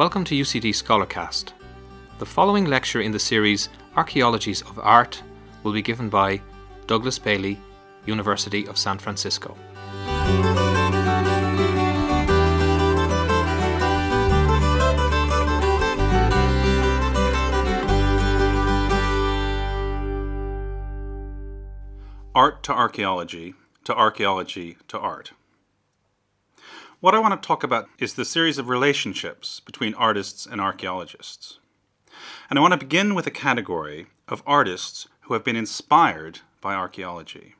Welcome to UCD Scholarcast. The following lecture in the series Archaeologies of Art will be given by Douglas Bailey, University of San Francisco. Art to Archaeology, to Archaeology to Art. What I want to talk about is the series of relationships between artists and archaeologists. And I want to begin with a category of artists who have been inspired by archaeology.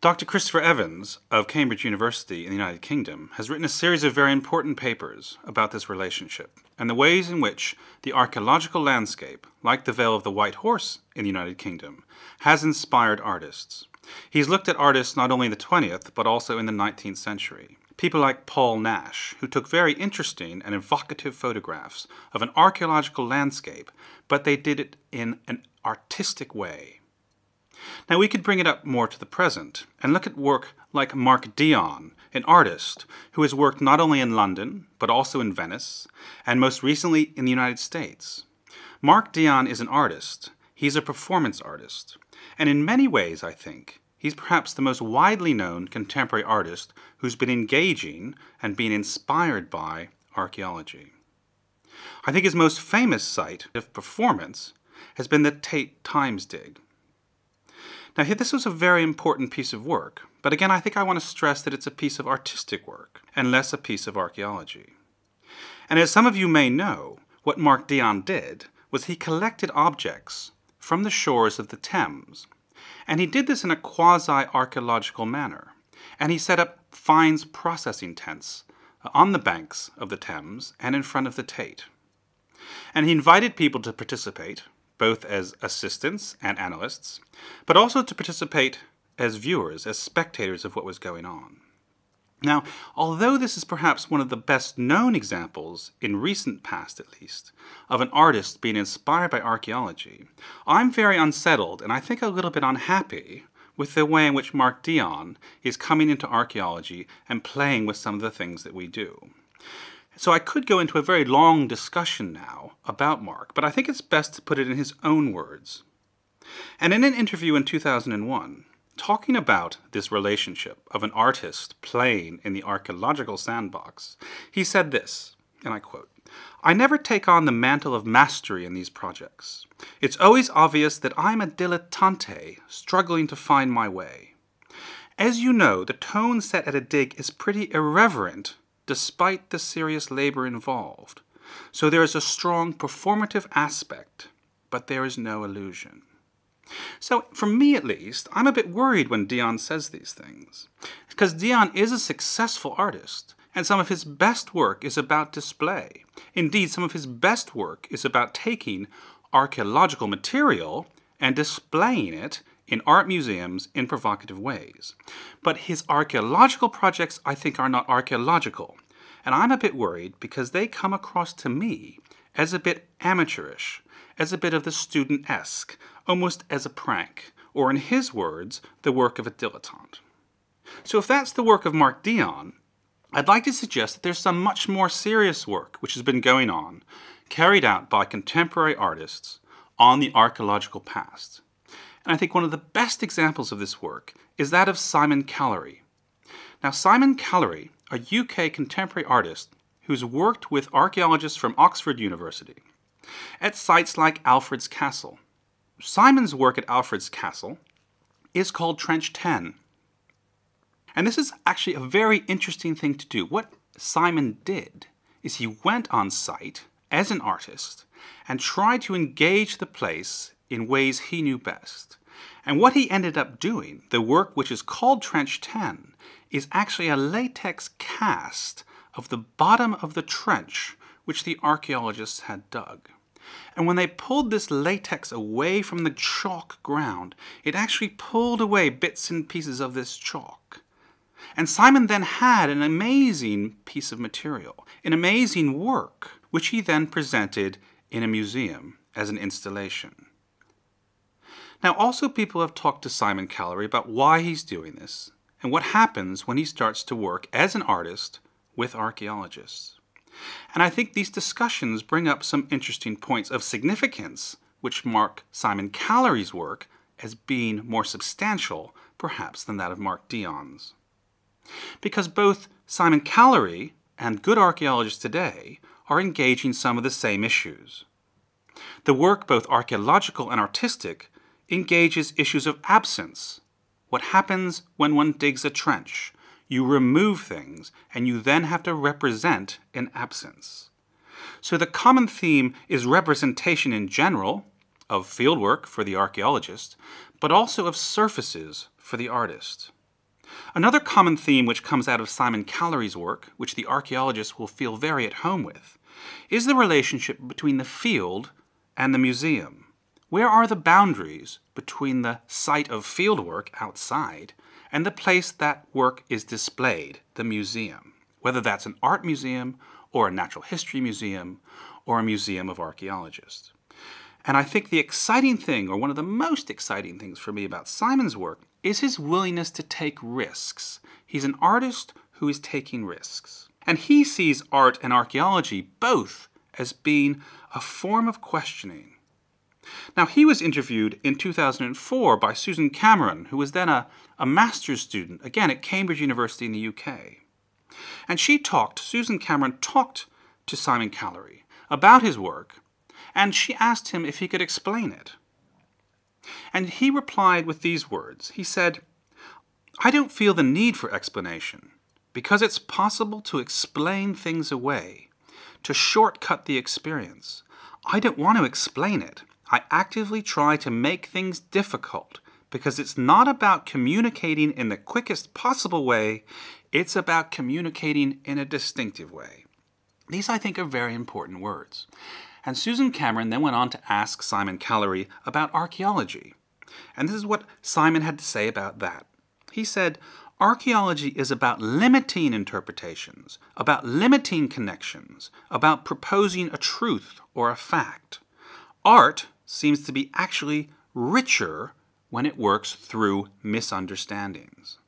Dr. Christopher Evans of Cambridge University in the United Kingdom has written a series of very important papers about this relationship and the ways in which the archaeological landscape, like the Vale of the White Horse in the United Kingdom, has inspired artists. He's looked at artists not only in the 20th but also in the 19th century people like Paul Nash, who took very interesting and evocative photographs of an archaeological landscape, but they did it in an artistic way. Now, we could bring it up more to the present and look at work like Mark Dion, an artist who has worked not only in London, but also in Venice, and most recently in the United States. Mark Dion is an artist, he's a performance artist, and in many ways, I think, He's perhaps the most widely known contemporary artist who's been engaging and being inspired by archaeology. I think his most famous site of performance has been the Tate Thames dig. Now, this was a very important piece of work, but again, I think I want to stress that it's a piece of artistic work and less a piece of archaeology. And as some of you may know, what Mark Dion did was he collected objects from the shores of the Thames and he did this in a quasi archaeological manner. And he set up finds processing tents uh, on the banks of the Thames and in front of the Tate. And he invited people to participate, both as assistants and analysts, but also to participate as viewers, as spectators of what was going on. Now, although this is perhaps one of the best known examples, in recent past at least, of an artist being inspired by archaeology, I'm very unsettled and I think a little bit unhappy with the way in which Mark Dion is coming into archaeology and playing with some of the things that we do. So I could go into a very long discussion now about Mark, but I think it's best to put it in his own words. And in an interview in 2001, talking about this relationship of an artist playing in the archaeological sandbox, he said this, and I quote I never take on the mantle of mastery in these projects. It's always obvious that I'm a dilettante struggling to find my way. As you know, the tone set at a dig is pretty irreverent despite the serious labor involved. So there is a strong performative aspect, but there is no illusion. So, for me at least, I'm a bit worried when Dion says these things. Because Dion is a successful artist, and some of his best work is about display. Indeed, some of his best work is about taking archaeological material and displaying it in art museums in provocative ways. But his archaeological projects, I think, are not archaeological. And I'm a bit worried because they come across to me as a bit amateurish, as a bit of the student esque, almost as a prank, or in his words, the work of a dilettante. So if that's the work of Mark Dion, I'd like to suggest that there's some much more serious work which has been going on, carried out by contemporary artists on the archaeological past. And I think one of the best examples of this work is that of Simon Callery. Now, Simon Callery, a UK contemporary artist who's worked with archaeologists from Oxford University at sites like Alfred's Castle, Simon's work at Alfred's Castle is called Trench 10. And this is actually a very interesting thing to do. What Simon did is he went on site as an artist and tried to engage the place in ways he knew best. And what he ended up doing, the work which is called Trench 10, is actually a latex cast of the bottom of the trench which the archaeologists had dug. And when they pulled this latex away from the chalk ground, it actually pulled away bits and pieces of this chalk. And Simon then had an amazing piece of material, an amazing work, which he then presented in a museum as an installation. Now, also, people have talked to Simon Callery about why he's doing this and what happens when he starts to work as an artist with archaeologists. And I think these discussions bring up some interesting points of significance which mark Simon Callery's work as being more substantial, perhaps, than that of Mark Dion's. Because both Simon Callery and good archaeologists today are engaging some of the same issues. The work, both archaeological and artistic, engages issues of absence. What happens when one digs a trench? You remove things, and you then have to represent an absence. So the common theme is representation in general, of fieldwork for the archaeologist, but also of surfaces for the artist. Another common theme which comes out of Simon Callery's work, which the archaeologist will feel very at home with, is the relationship between the field and the museum. Where are the boundaries between the site of fieldwork outside and the place that work is displayed, the museum? Whether that's an art museum or a natural history museum or a museum of archaeologists. And I think the exciting thing, or one of the most exciting things for me about Simon's work, is his willingness to take risks. He's an artist who is taking risks. And he sees art and archaeology both as being a form of questioning. Now, he was interviewed in 2004 by Susan Cameron, who was then a, a master's student, again at Cambridge University in the UK. And she talked, Susan Cameron talked to Simon Callery about his work and she asked him if he could explain it. And he replied with these words He said, I don't feel the need for explanation, because it's possible to explain things away, to shortcut the experience. I don't want to explain it. I actively try to make things difficult because it's not about communicating in the quickest possible way, it's about communicating in a distinctive way. These, I think, are very important words. And Susan Cameron then went on to ask Simon Callery about archaeology. And this is what Simon had to say about that. He said, Archaeology is about limiting interpretations, about limiting connections, about proposing a truth or a fact. Art seems to be actually richer when it works through misunderstandings.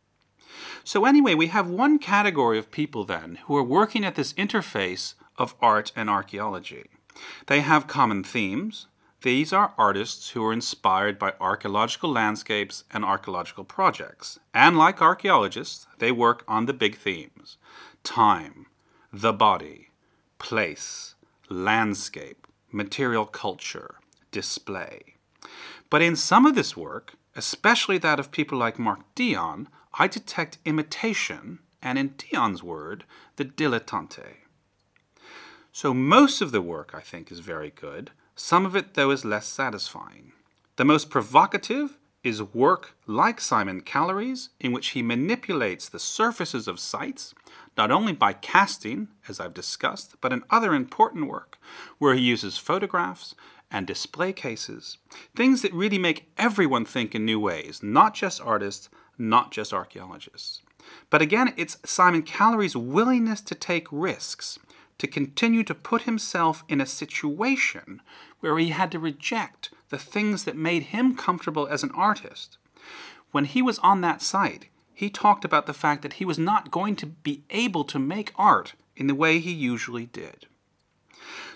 So, anyway, we have one category of people then who are working at this interface of art and archaeology. They have common themes. These are artists who are inspired by archaeological landscapes and archaeological projects. And like archaeologists, they work on the big themes time, the body, place, landscape, material culture, display. But in some of this work, especially that of people like Mark Dion, I detect imitation, and in Dion's word, the dilettante. So most of the work, I think, is very good. Some of it, though, is less satisfying. The most provocative is work like Simon Callery's, in which he manipulates the surfaces of sites, not only by casting, as I've discussed, but in other important work, where he uses photographs and display cases, things that really make everyone think in new ways, not just artists, not just archaeologists. But again, it's Simon Callery's willingness to take risks to continue to put himself in a situation where he had to reject the things that made him comfortable as an artist. When he was on that site, he talked about the fact that he was not going to be able to make art in the way he usually did.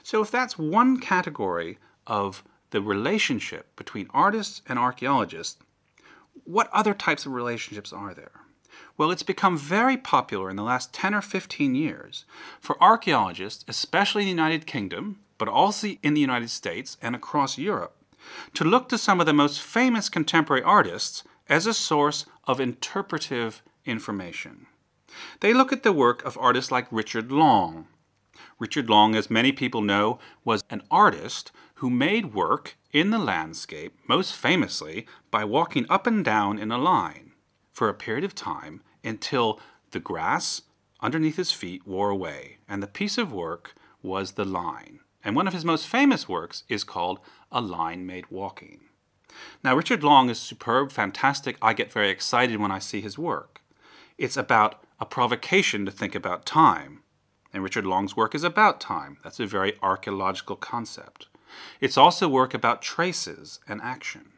So, if that's one category of the relationship between artists and archaeologists, what other types of relationships are there? Well, it's become very popular in the last 10 or 15 years for archaeologists, especially in the United Kingdom, but also in the United States and across Europe, to look to some of the most famous contemporary artists as a source of interpretive information. They look at the work of artists like Richard Long. Richard Long, as many people know, was an artist who made work in the landscape, most famously by walking up and down in a line for a period of time until the grass underneath his feet wore away, and the piece of work was the line. And one of his most famous works is called A Line Made Walking. Now, Richard Long is superb, fantastic. I get very excited when I see his work. It's about a provocation to think about time. And Richard Long's work is about time. That's a very archaeological concept. It's also work about traces and action.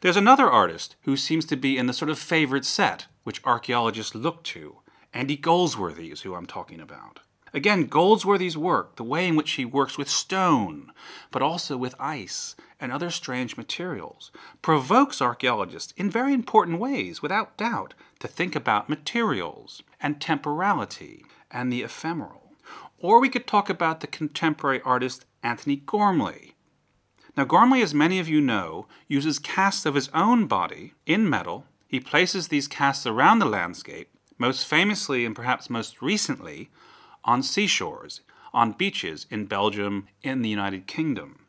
There's another artist who seems to be in the sort of favored set which archaeologists look to. Andy Goldsworthy is who I'm talking about. Again, Goldsworthy's work, the way in which he works with stone, but also with ice and other strange materials, provokes archaeologists in very important ways, without doubt, to think about materials and temporality and the ephemeral. Or we could talk about the contemporary artist Antony Gormley. Now, Gormley, as many of you know, uses casts of his own body in metal. He places these casts around the landscape, most famously and perhaps most recently on seashores, on beaches in Belgium, in the United Kingdom.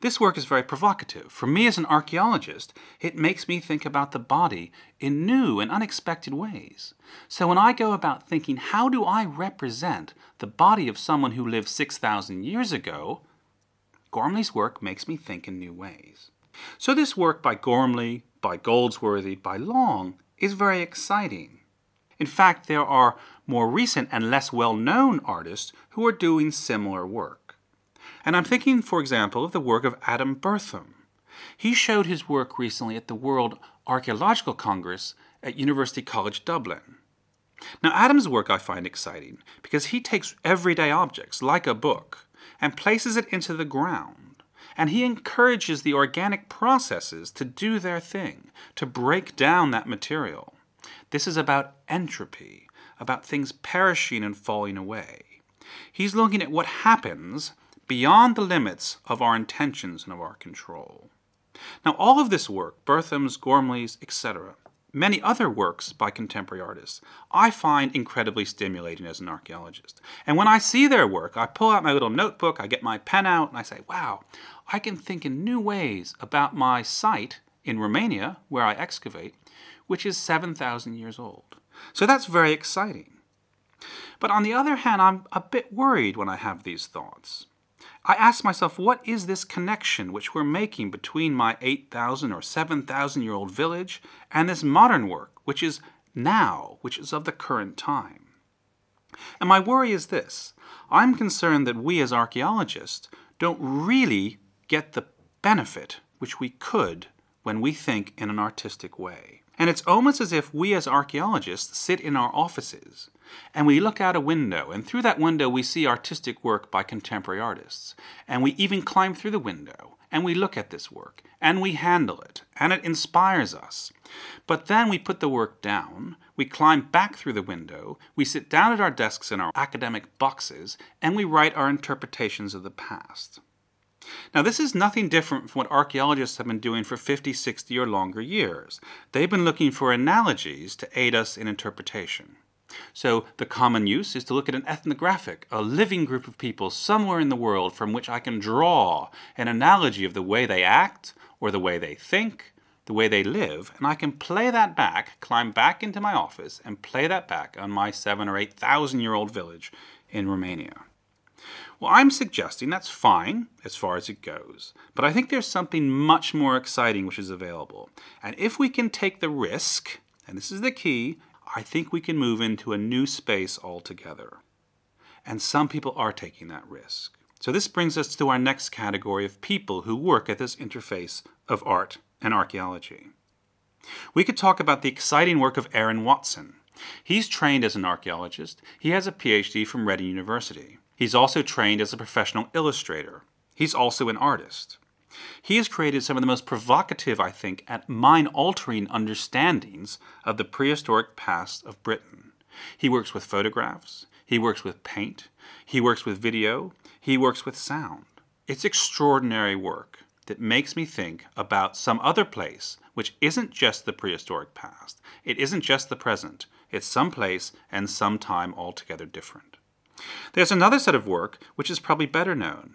This work is very provocative. For me as an archaeologist, it makes me think about the body in new and unexpected ways. So when I go about thinking, how do I represent the body of someone who lived 6,000 years ago, Gormley's work makes me think in new ways. So this work by Gormley, by Goldsworthy, by Long is very exciting. In fact, there are more recent and less well known artists who are doing similar work. And I'm thinking, for example, of the work of Adam Bertham. He showed his work recently at the World Archaeological Congress at University College Dublin. Now, Adam's work I find exciting because he takes everyday objects, like a book, and places it into the ground. And he encourages the organic processes to do their thing, to break down that material. This is about entropy, about things perishing and falling away. He's looking at what happens beyond the limits of our intentions and of our control. Now, all of this work, Bertham's, Gormley's, etc., many other works by contemporary artists, I find incredibly stimulating as an archaeologist. And when I see their work, I pull out my little notebook, I get my pen out, and I say, wow, I can think in new ways about my site in Romania, where I excavate, which is 7,000 years old. So that's very exciting. But on the other hand, I'm a bit worried when I have these thoughts. I ask myself, what is this connection which we're making between my 8,000 or 7,000 year old village and this modern work, which is now, which is of the current time? And my worry is this I'm concerned that we as archaeologists don't really get the benefit which we could when we think in an artistic way. And it's almost as if we as archaeologists sit in our offices and we look out a window, and through that window we see artistic work by contemporary artists. And we even climb through the window and we look at this work and we handle it and it inspires us. But then we put the work down, we climb back through the window, we sit down at our desks in our academic boxes, and we write our interpretations of the past. Now, this is nothing different from what archaeologists have been doing for 50, 60, or longer years. They've been looking for analogies to aid us in interpretation. So, the common use is to look at an ethnographic, a living group of people somewhere in the world from which I can draw an analogy of the way they act, or the way they think, the way they live, and I can play that back, climb back into my office, and play that back on my seven or eight thousand year old village in Romania. Well, I'm suggesting that's fine as far as it goes, but I think there's something much more exciting which is available. And if we can take the risk, and this is the key, I think we can move into a new space altogether. And some people are taking that risk. So this brings us to our next category of people who work at this interface of art and archaeology. We could talk about the exciting work of Aaron Watson. He's trained as an archaeologist. He has a PhD from Reading University. He's also trained as a professional illustrator. He's also an artist. He has created some of the most provocative, I think, and mind altering understandings of the prehistoric past of Britain. He works with photographs, he works with paint, he works with video, he works with sound. It's extraordinary work that makes me think about some other place which isn't just the prehistoric past, it isn't just the present, it's some place and some time altogether different. There's another set of work which is probably better known,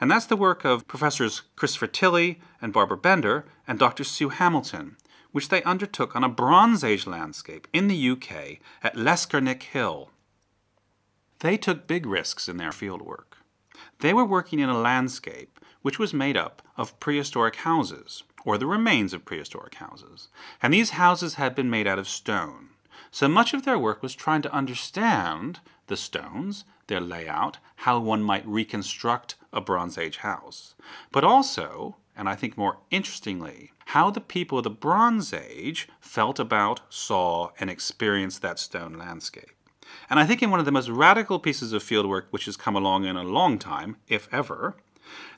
and that's the work of Professors Christopher Tilley and Barbara Bender and Dr. Sue Hamilton, which they undertook on a Bronze Age landscape in the UK at Leskernick Hill. They took big risks in their fieldwork. They were working in a landscape which was made up of prehistoric houses, or the remains of prehistoric houses, and these houses had been made out of stone. So much of their work was trying to understand the stones, their layout, how one might reconstruct a Bronze Age house, but also, and I think more interestingly, how the people of the Bronze Age felt about, saw, and experienced that stone landscape. And I think in one of the most radical pieces of fieldwork which has come along in a long time, if ever,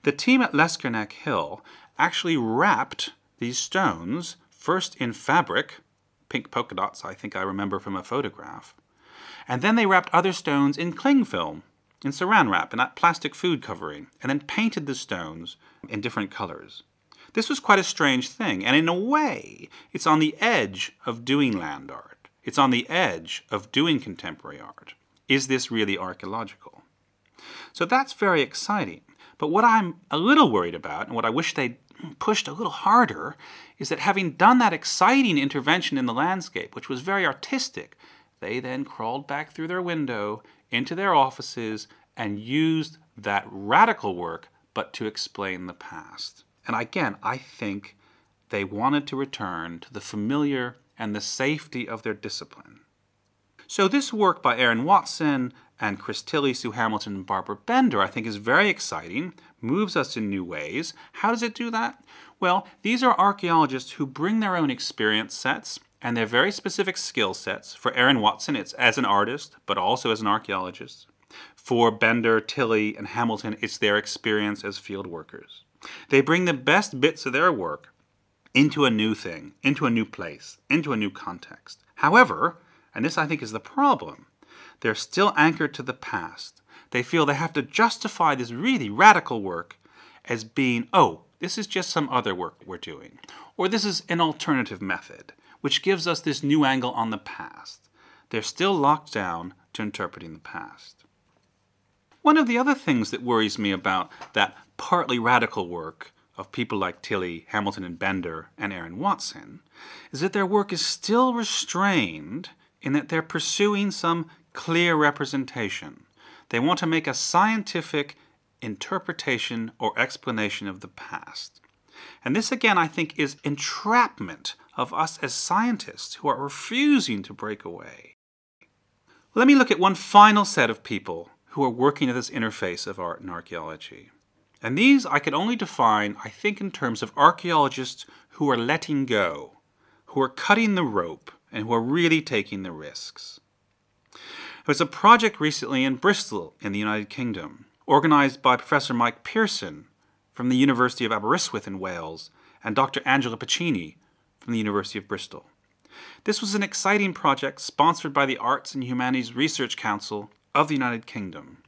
the team at Leskernick Hill actually wrapped these stones first in fabric, pink polka dots, I think I remember from a photograph, and then they wrapped other stones in cling film, in saran wrap, in that plastic food covering, and then painted the stones in different colors. This was quite a strange thing, and in a way, it's on the edge of doing land art. It's on the edge of doing contemporary art. Is this really archaeological? So that's very exciting. But what I'm a little worried about, and what I wish they'd pushed a little harder, is that having done that exciting intervention in the landscape, which was very artistic, they then crawled back through their window into their offices and used that radical work, but to explain the past. And again, I think they wanted to return to the familiar and the safety of their discipline. So, this work by Aaron Watson and Chris Tilley, Sue Hamilton, and Barbara Bender, I think is very exciting, moves us in new ways. How does it do that? Well, these are archaeologists who bring their own experience sets and their very specific skill sets. For Aaron Watson, it's as an artist, but also as an archaeologist. For Bender, Tilley, and Hamilton, it's their experience as field workers. They bring the best bits of their work into a new thing, into a new place, into a new context. However, and this I think is the problem, they're still anchored to the past. They feel they have to justify this really radical work as being, oh, this is just some other work we're doing, or this is an alternative method, which gives us this new angle on the past. They're still locked down to interpreting the past. One of the other things that worries me about that partly radical work of people like Tilley, Hamilton, and Bender, and Aaron Watson is that their work is still restrained in that they're pursuing some clear representation. They want to make a scientific interpretation or explanation of the past. And this, again, I think, is entrapment of us as scientists who are refusing to break away. Let me look at one final set of people who are working at this interface of art and archaeology. And these I could only define, I think, in terms of archaeologists who are letting go, who are cutting the rope, and who are really taking the risks. There was a project recently in Bristol, in the United Kingdom, organized by Professor Mike Pearson from the University of Aberystwyth in Wales and Dr. Angela Piccini from the University of Bristol. This was an exciting project sponsored by the Arts and Humanities Research Council of the United Kingdom.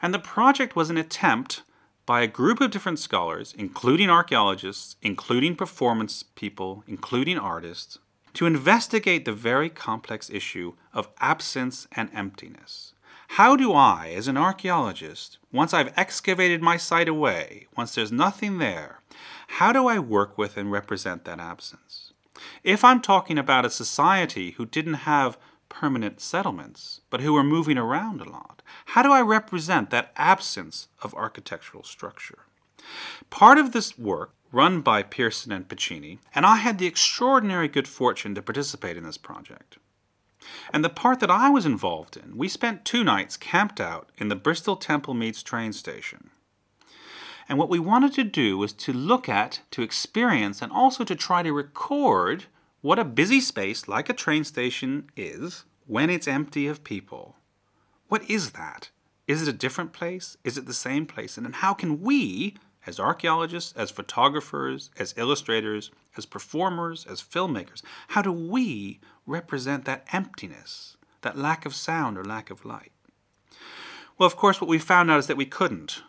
And the project was an attempt by a group of different scholars, including archaeologists, including performance people, including artists, to investigate the very complex issue of absence and emptiness. How do I, as an archaeologist, once I've excavated my site away, once there's nothing there, how do I work with and represent that absence? If I'm talking about a society who didn't have permanent settlements, but who were moving around a lot, how do I represent that absence of architectural structure? Part of this work, run by Pearson and Piccini, and I had the extraordinary good fortune to participate in this project. And the part that I was involved in, we spent two nights camped out in the Bristol Temple Meads train station. And what we wanted to do was to look at, to experience, and also to try to record what a busy space like a train station is when it's empty of people. What is that? Is it a different place? Is it the same place? And then how can we, as archaeologists, as photographers, as illustrators, as performers, as filmmakers, how do we represent that emptiness, that lack of sound or lack of light? Well, of course, what we found out is that we couldn't.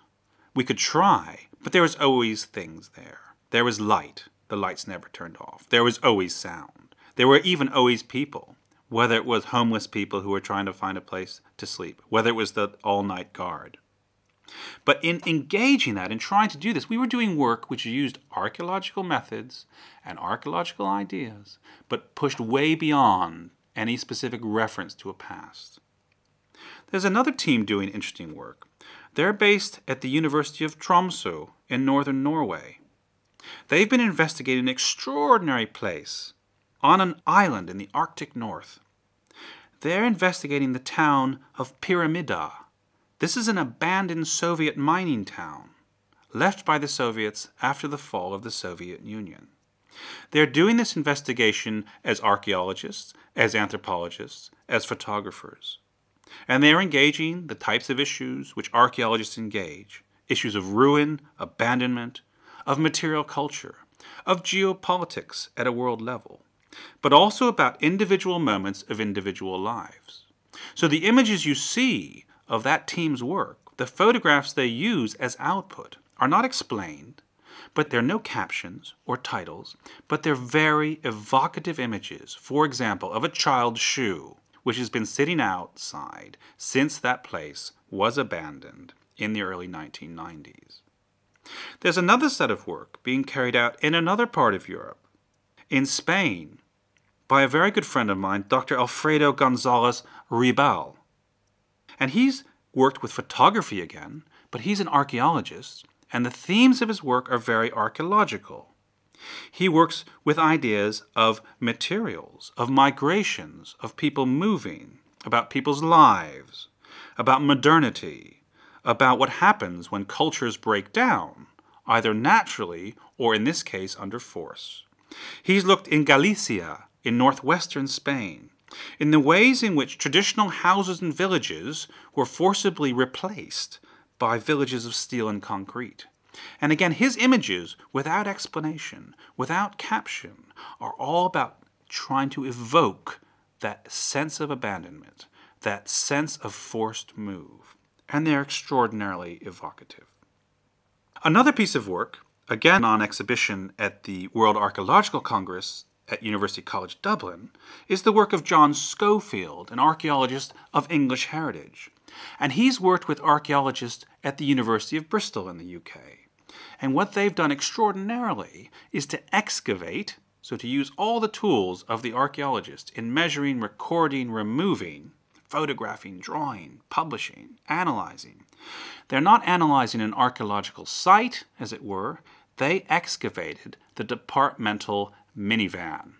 We could try, but there was always things there. There was light. The lights never turned off. There was always sound. There were even always people whether it was homeless people who were trying to find a place to sleep, whether it was the all night guard. But in engaging that, in trying to do this, we were doing work which used archaeological methods and archaeological ideas, but pushed way beyond any specific reference to a past. There's another team doing interesting work. They're based at the University of Tromsø in northern Norway. They've been investigating an extraordinary place on an island in the Arctic North. They're investigating the town of Pyramiden. This is an abandoned Soviet mining town, left by the Soviets after the fall of the Soviet Union. They're doing this investigation as archaeologists, as anthropologists, as photographers. And they are engaging the types of issues which archaeologists engage. Issues of ruin, abandonment, of material culture, of geopolitics at a world level, but also about individual moments of individual lives. So the images you see of that team's work, the photographs they use as output, are not explained, but there are no captions or titles, but they're very evocative images, for example, of a child's shoe, which has been sitting outside since that place was abandoned in the early 1990s. There's another set of work being carried out in another part of Europe, in Spain, by a very good friend of mine, Dr. Alfredo Gonzalez Ruibal. And he's worked with photography again, but he's an archaeologist, and the themes of his work are very archaeological. He works with ideas of materials, of migrations, of people moving, about people's lives, about modernity, about what happens when cultures break down, either naturally or in this case under force. He's looked in Galicia, in northwestern Spain, in the ways in which traditional houses and villages were forcibly replaced by villages of steel and concrete. And again, his images, without explanation, without caption, are all about trying to evoke that sense of abandonment, that sense of forced move. And they're extraordinarily evocative. Another piece of work, again on exhibition at the World Archaeological Congress at University College Dublin, is the work of John Schofield, an archaeologist of English heritage. And he's worked with archaeologists at the University of Bristol in the UK. And what they've done extraordinarily is to excavate, so to use all the tools of the archaeologist in measuring, recording, removing, photographing, drawing, publishing, analyzing. They're not analyzing an archaeological site, as it were, they excavated the departmental minivan,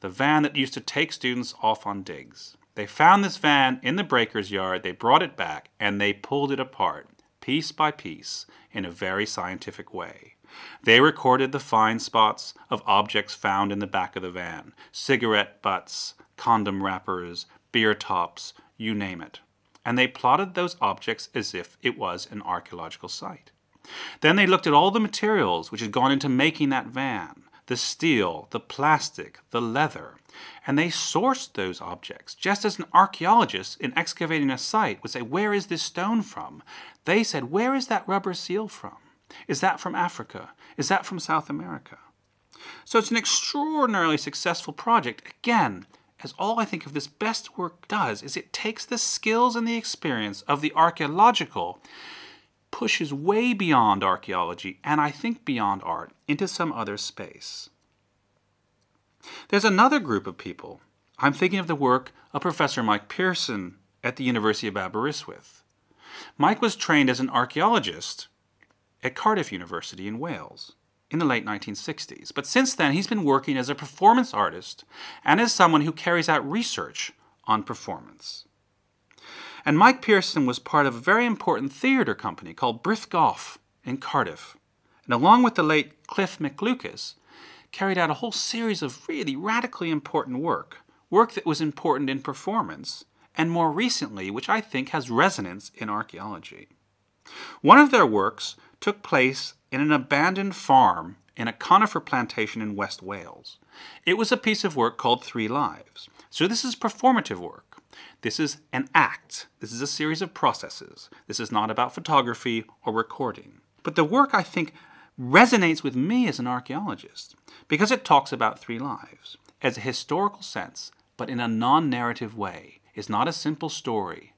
the van that used to take students off on digs. They found this van in the breaker's yard, they brought it back, and they pulled it apart, piece by piece, in a very scientific way. They recorded the find spots of objects found in the back of the van cigarette butts, condom wrappers, beer tops, you name it. And they plotted those objects as if it was an archaeological site. Then they looked at all the materials which had gone into making that van the steel, the plastic, the leather, and they sourced those objects. Just as an archaeologist in excavating a site would say, Where is this stone from? They said, Where is that rubber seal from? Is that from Africa? Is that from South America? So it's an extraordinarily successful project. Again, as all I think of this best work does is it takes the skills and the experience of the archaeological, pushes way beyond archaeology, and I think beyond art, into some other space. There's another group of people. I'm thinking of the work of Professor Mike Pearson at the University of Aberystwyth. Mike was trained as an archaeologist at Cardiff University in Wales in the late 1960s. But since then, he's been working as a performance artist and as someone who carries out research on performance. And Mike Pearson was part of a very important theatre company called Brith Gof in Cardiff. And along with the late Cliff McLucas, carried out a whole series of really radically important work, work that was important in performance, and more recently, which I think has resonance in archaeology. One of their works took place in an abandoned farm in a conifer plantation in West Wales. It was a piece of work called Three Lives. So this is performative work. This is an act. This is a series of processes. This is not about photography or recording. But the work, I think, resonates with me as an archaeologist because it talks about three lives as a historical sense, but in a non narrative way. It's not a simple story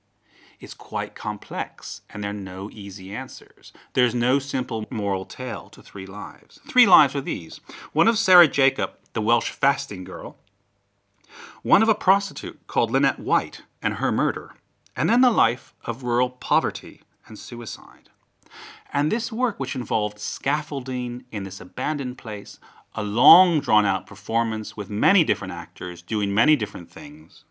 It's quite complex, and there are no easy answers. There's no simple moral tale to Three Lives. Three lives are these one of Sarah Jacob, the Welsh fasting girl, one of a prostitute called Lynette White and her murder, and then the life of rural poverty and suicide. And this work, which involved scaffolding in this abandoned place, a long drawn out performance with many different actors doing many different things.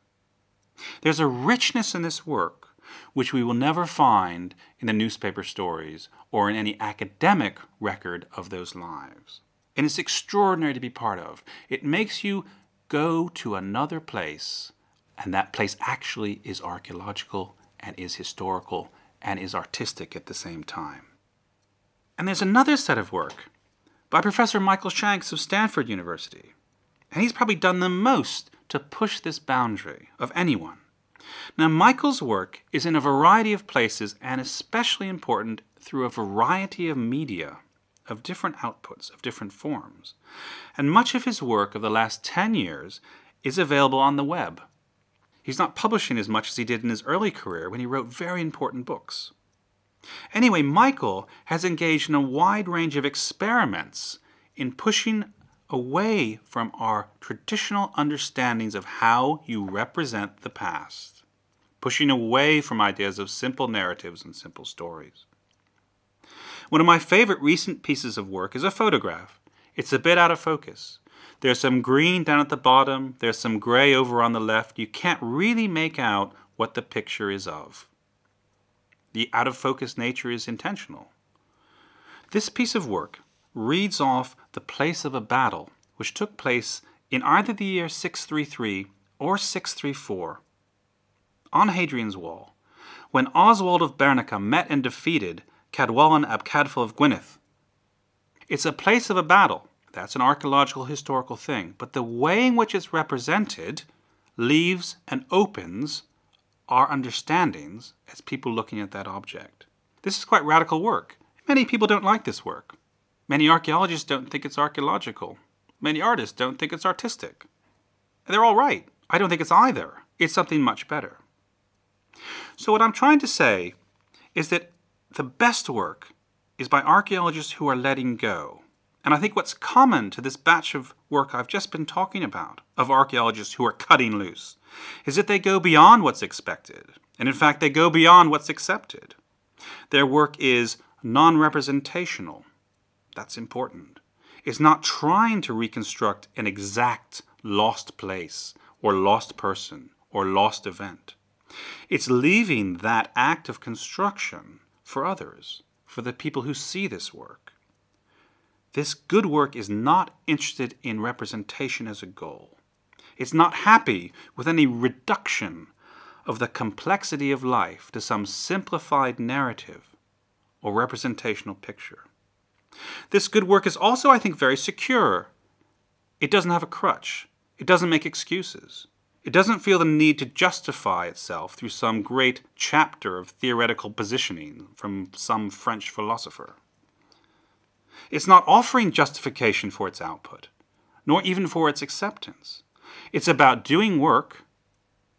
There's a richness in this work which we will never find in the newspaper stories or in any academic record of those lives. And it's extraordinary to be part of. It makes you go to another place, and that place actually is archaeological and is historical and is artistic at the same time. And there's another set of work by Professor Michael Shanks of Stanford University. And he's probably done the most to push this boundary of anyone. Now, Michael's work is in a variety of places and especially important through a variety of media of different outputs, of different forms. And much of his work of the last 10 years is available on the web. He's not publishing as much as he did in his early career when he wrote very important books. Anyway, Michael has engaged in a wide range of experiments in pushing away from our traditional understandings of how you represent the past, pushing away from ideas of simple narratives and simple stories. One of my favorite recent pieces of work is a photograph. It's a bit out of focus. There's some green down at the bottom, there's some gray over on the left. You can't really make out what the picture is of. The out of focus nature is intentional. This piece of work reads off the place of a battle which took place in either the year 633 or 634 on Hadrian's Wall, when Oswald of Bernicia met and defeated Cadwallon ab Cadfan of Gwynedd. It's a place of a battle. That's an archaeological historical thing. But the way in which it's represented leaves and opens our understandings as people looking at that object. This is quite radical work. Many people don't like this work. Many archaeologists don't think it's archaeological. Many artists don't think it's artistic. They're all right. I don't think it's either. It's something much better. So, what I'm trying to say is that the best work is by archaeologists who are letting go. And I think what's common to this batch of work I've just been talking about, of archaeologists who are cutting loose, is that they go beyond what's expected. And in fact, they go beyond what's accepted. Their work is non representational. That's important. It's not trying to reconstruct an exact lost place or lost person or lost event. It's leaving that act of construction for others, for the people who see this work. This good work is not interested in representation as a goal. It's not happy with any reduction of the complexity of life to some simplified narrative or representational picture. This good work is also, I think, very secure. It doesn't have a crutch. It doesn't make excuses. It doesn't feel the need to justify itself through some great chapter of theoretical positioning from some French philosopher. It's not offering justification for its output, nor even for its acceptance. It's about doing work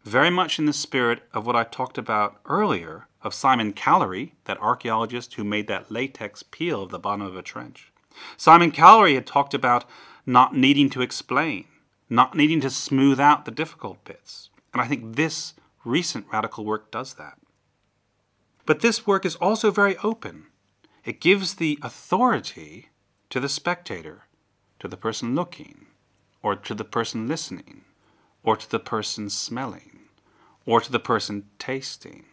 very much in the spirit of what I talked about earlier of Simon Callery, that archaeologist who made that latex peel of the bottom of a trench. Simon Callery had talked about not needing to explain, not needing to smooth out the difficult bits. And I think this recent radical work does that. But this work is also very open. It gives the authority to the spectator, to the person looking, or to the person listening, or to the person smelling, or to the person tasting.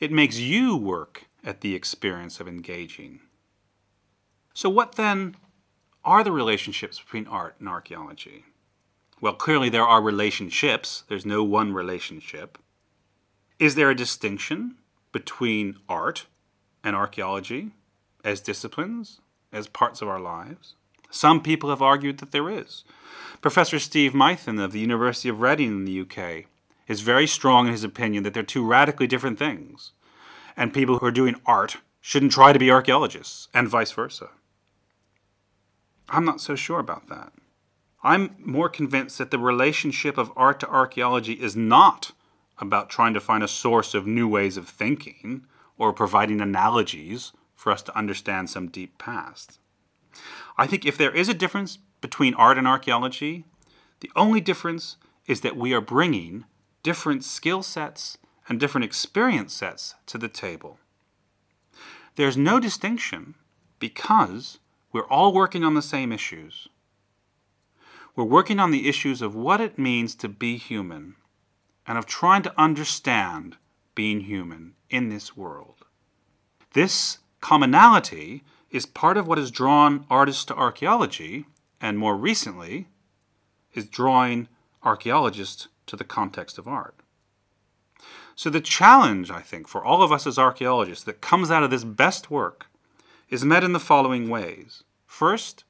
It makes you work at the experience of engaging. So, what then are the relationships between art and archaeology? Well, clearly there are relationships, there's no one relationship. Is there a distinction between art and archaeology as disciplines, as parts of our lives? Some people have argued that there is. Professor Steve Mithen of the University of Reading in the UK is very strong in his opinion that they're two radically different things. And people who are doing art shouldn't try to be archaeologists, and vice versa. I'm not so sure about that. I'm more convinced that the relationship of art to archaeology is not about trying to find a source of new ways of thinking or providing analogies for us to understand some deep past. I think if there is a difference between art and archaeology, the only difference is that we are bringing different skill sets and different experience sets to the table. There's no distinction because we're all working on the same issues. We're working on the issues of what it means to be human and of trying to understand being human in this world. This commonality is part of what has drawn artists to archaeology, and more recently, is drawing archaeologists to the context of art. So, the challenge, I think, for all of us as archaeologists that comes out of this best work is met in the following ways. First,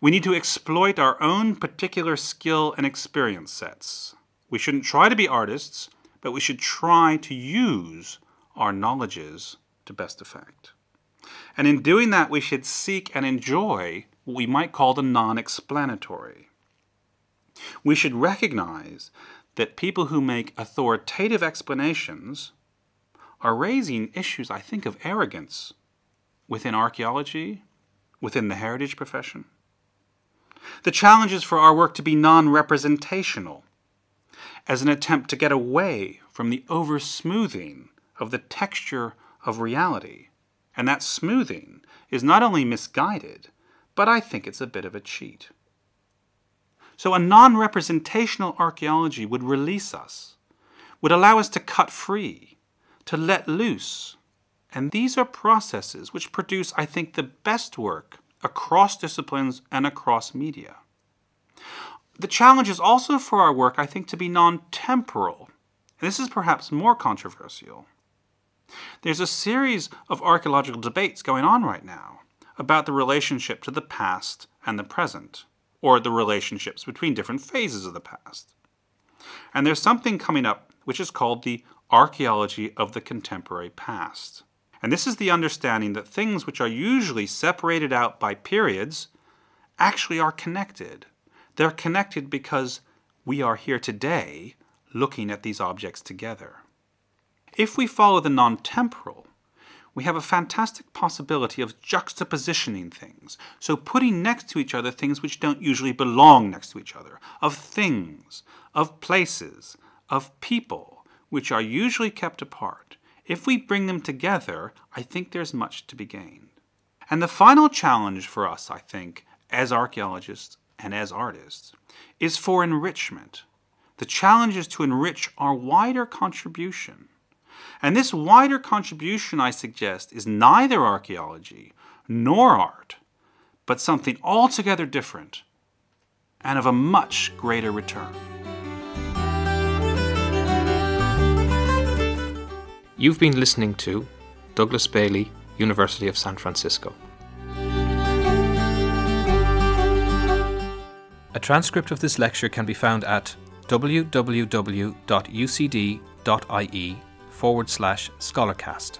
we need to exploit our own particular skill and experience sets. We shouldn't try to be artists, but we should try to use our knowledges to best effect. And in doing that, we should seek and enjoy what we might call the non explanatory. We should recognize that people who make authoritative explanations are raising issues, I think, of arrogance within archaeology, within the heritage profession. The challenge is for our work to be non representational, as an attempt to get away from the over smoothing of the texture of reality. And that smoothing is not only misguided, but I think it's a bit of a cheat. So a non representational archaeology would release us, would allow us to cut free, to let loose. And these are processes which produce, I think, the best work across disciplines and across media. The challenge is also for our work, I think, to be non temporal. This is perhaps more controversial. There's a series of archaeological debates going on right now about the relationship to the past and the present or the relationships between different phases of the past. And there's something coming up which is called the archaeology of the contemporary past. And this is the understanding that things which are usually separated out by periods actually are connected. They're connected because we are here today looking at these objects together. If we follow the non temporal, we have a fantastic possibility of juxtapositioning things. So, putting next to each other things which don't usually belong next to each other, of things, of places, of people, which are usually kept apart. If we bring them together, I think there's much to be gained. And the final challenge for us, I think, as archaeologists and as artists, is for enrichment. The challenge is to enrich our wider contribution and this wider contribution, I suggest, is neither archaeology nor art, but something altogether different and of a much greater return. You've been listening to Douglas Bailey, University of San Francisco. A transcript of this lecture can be found at www.ucd.ie forward slash scholarcast.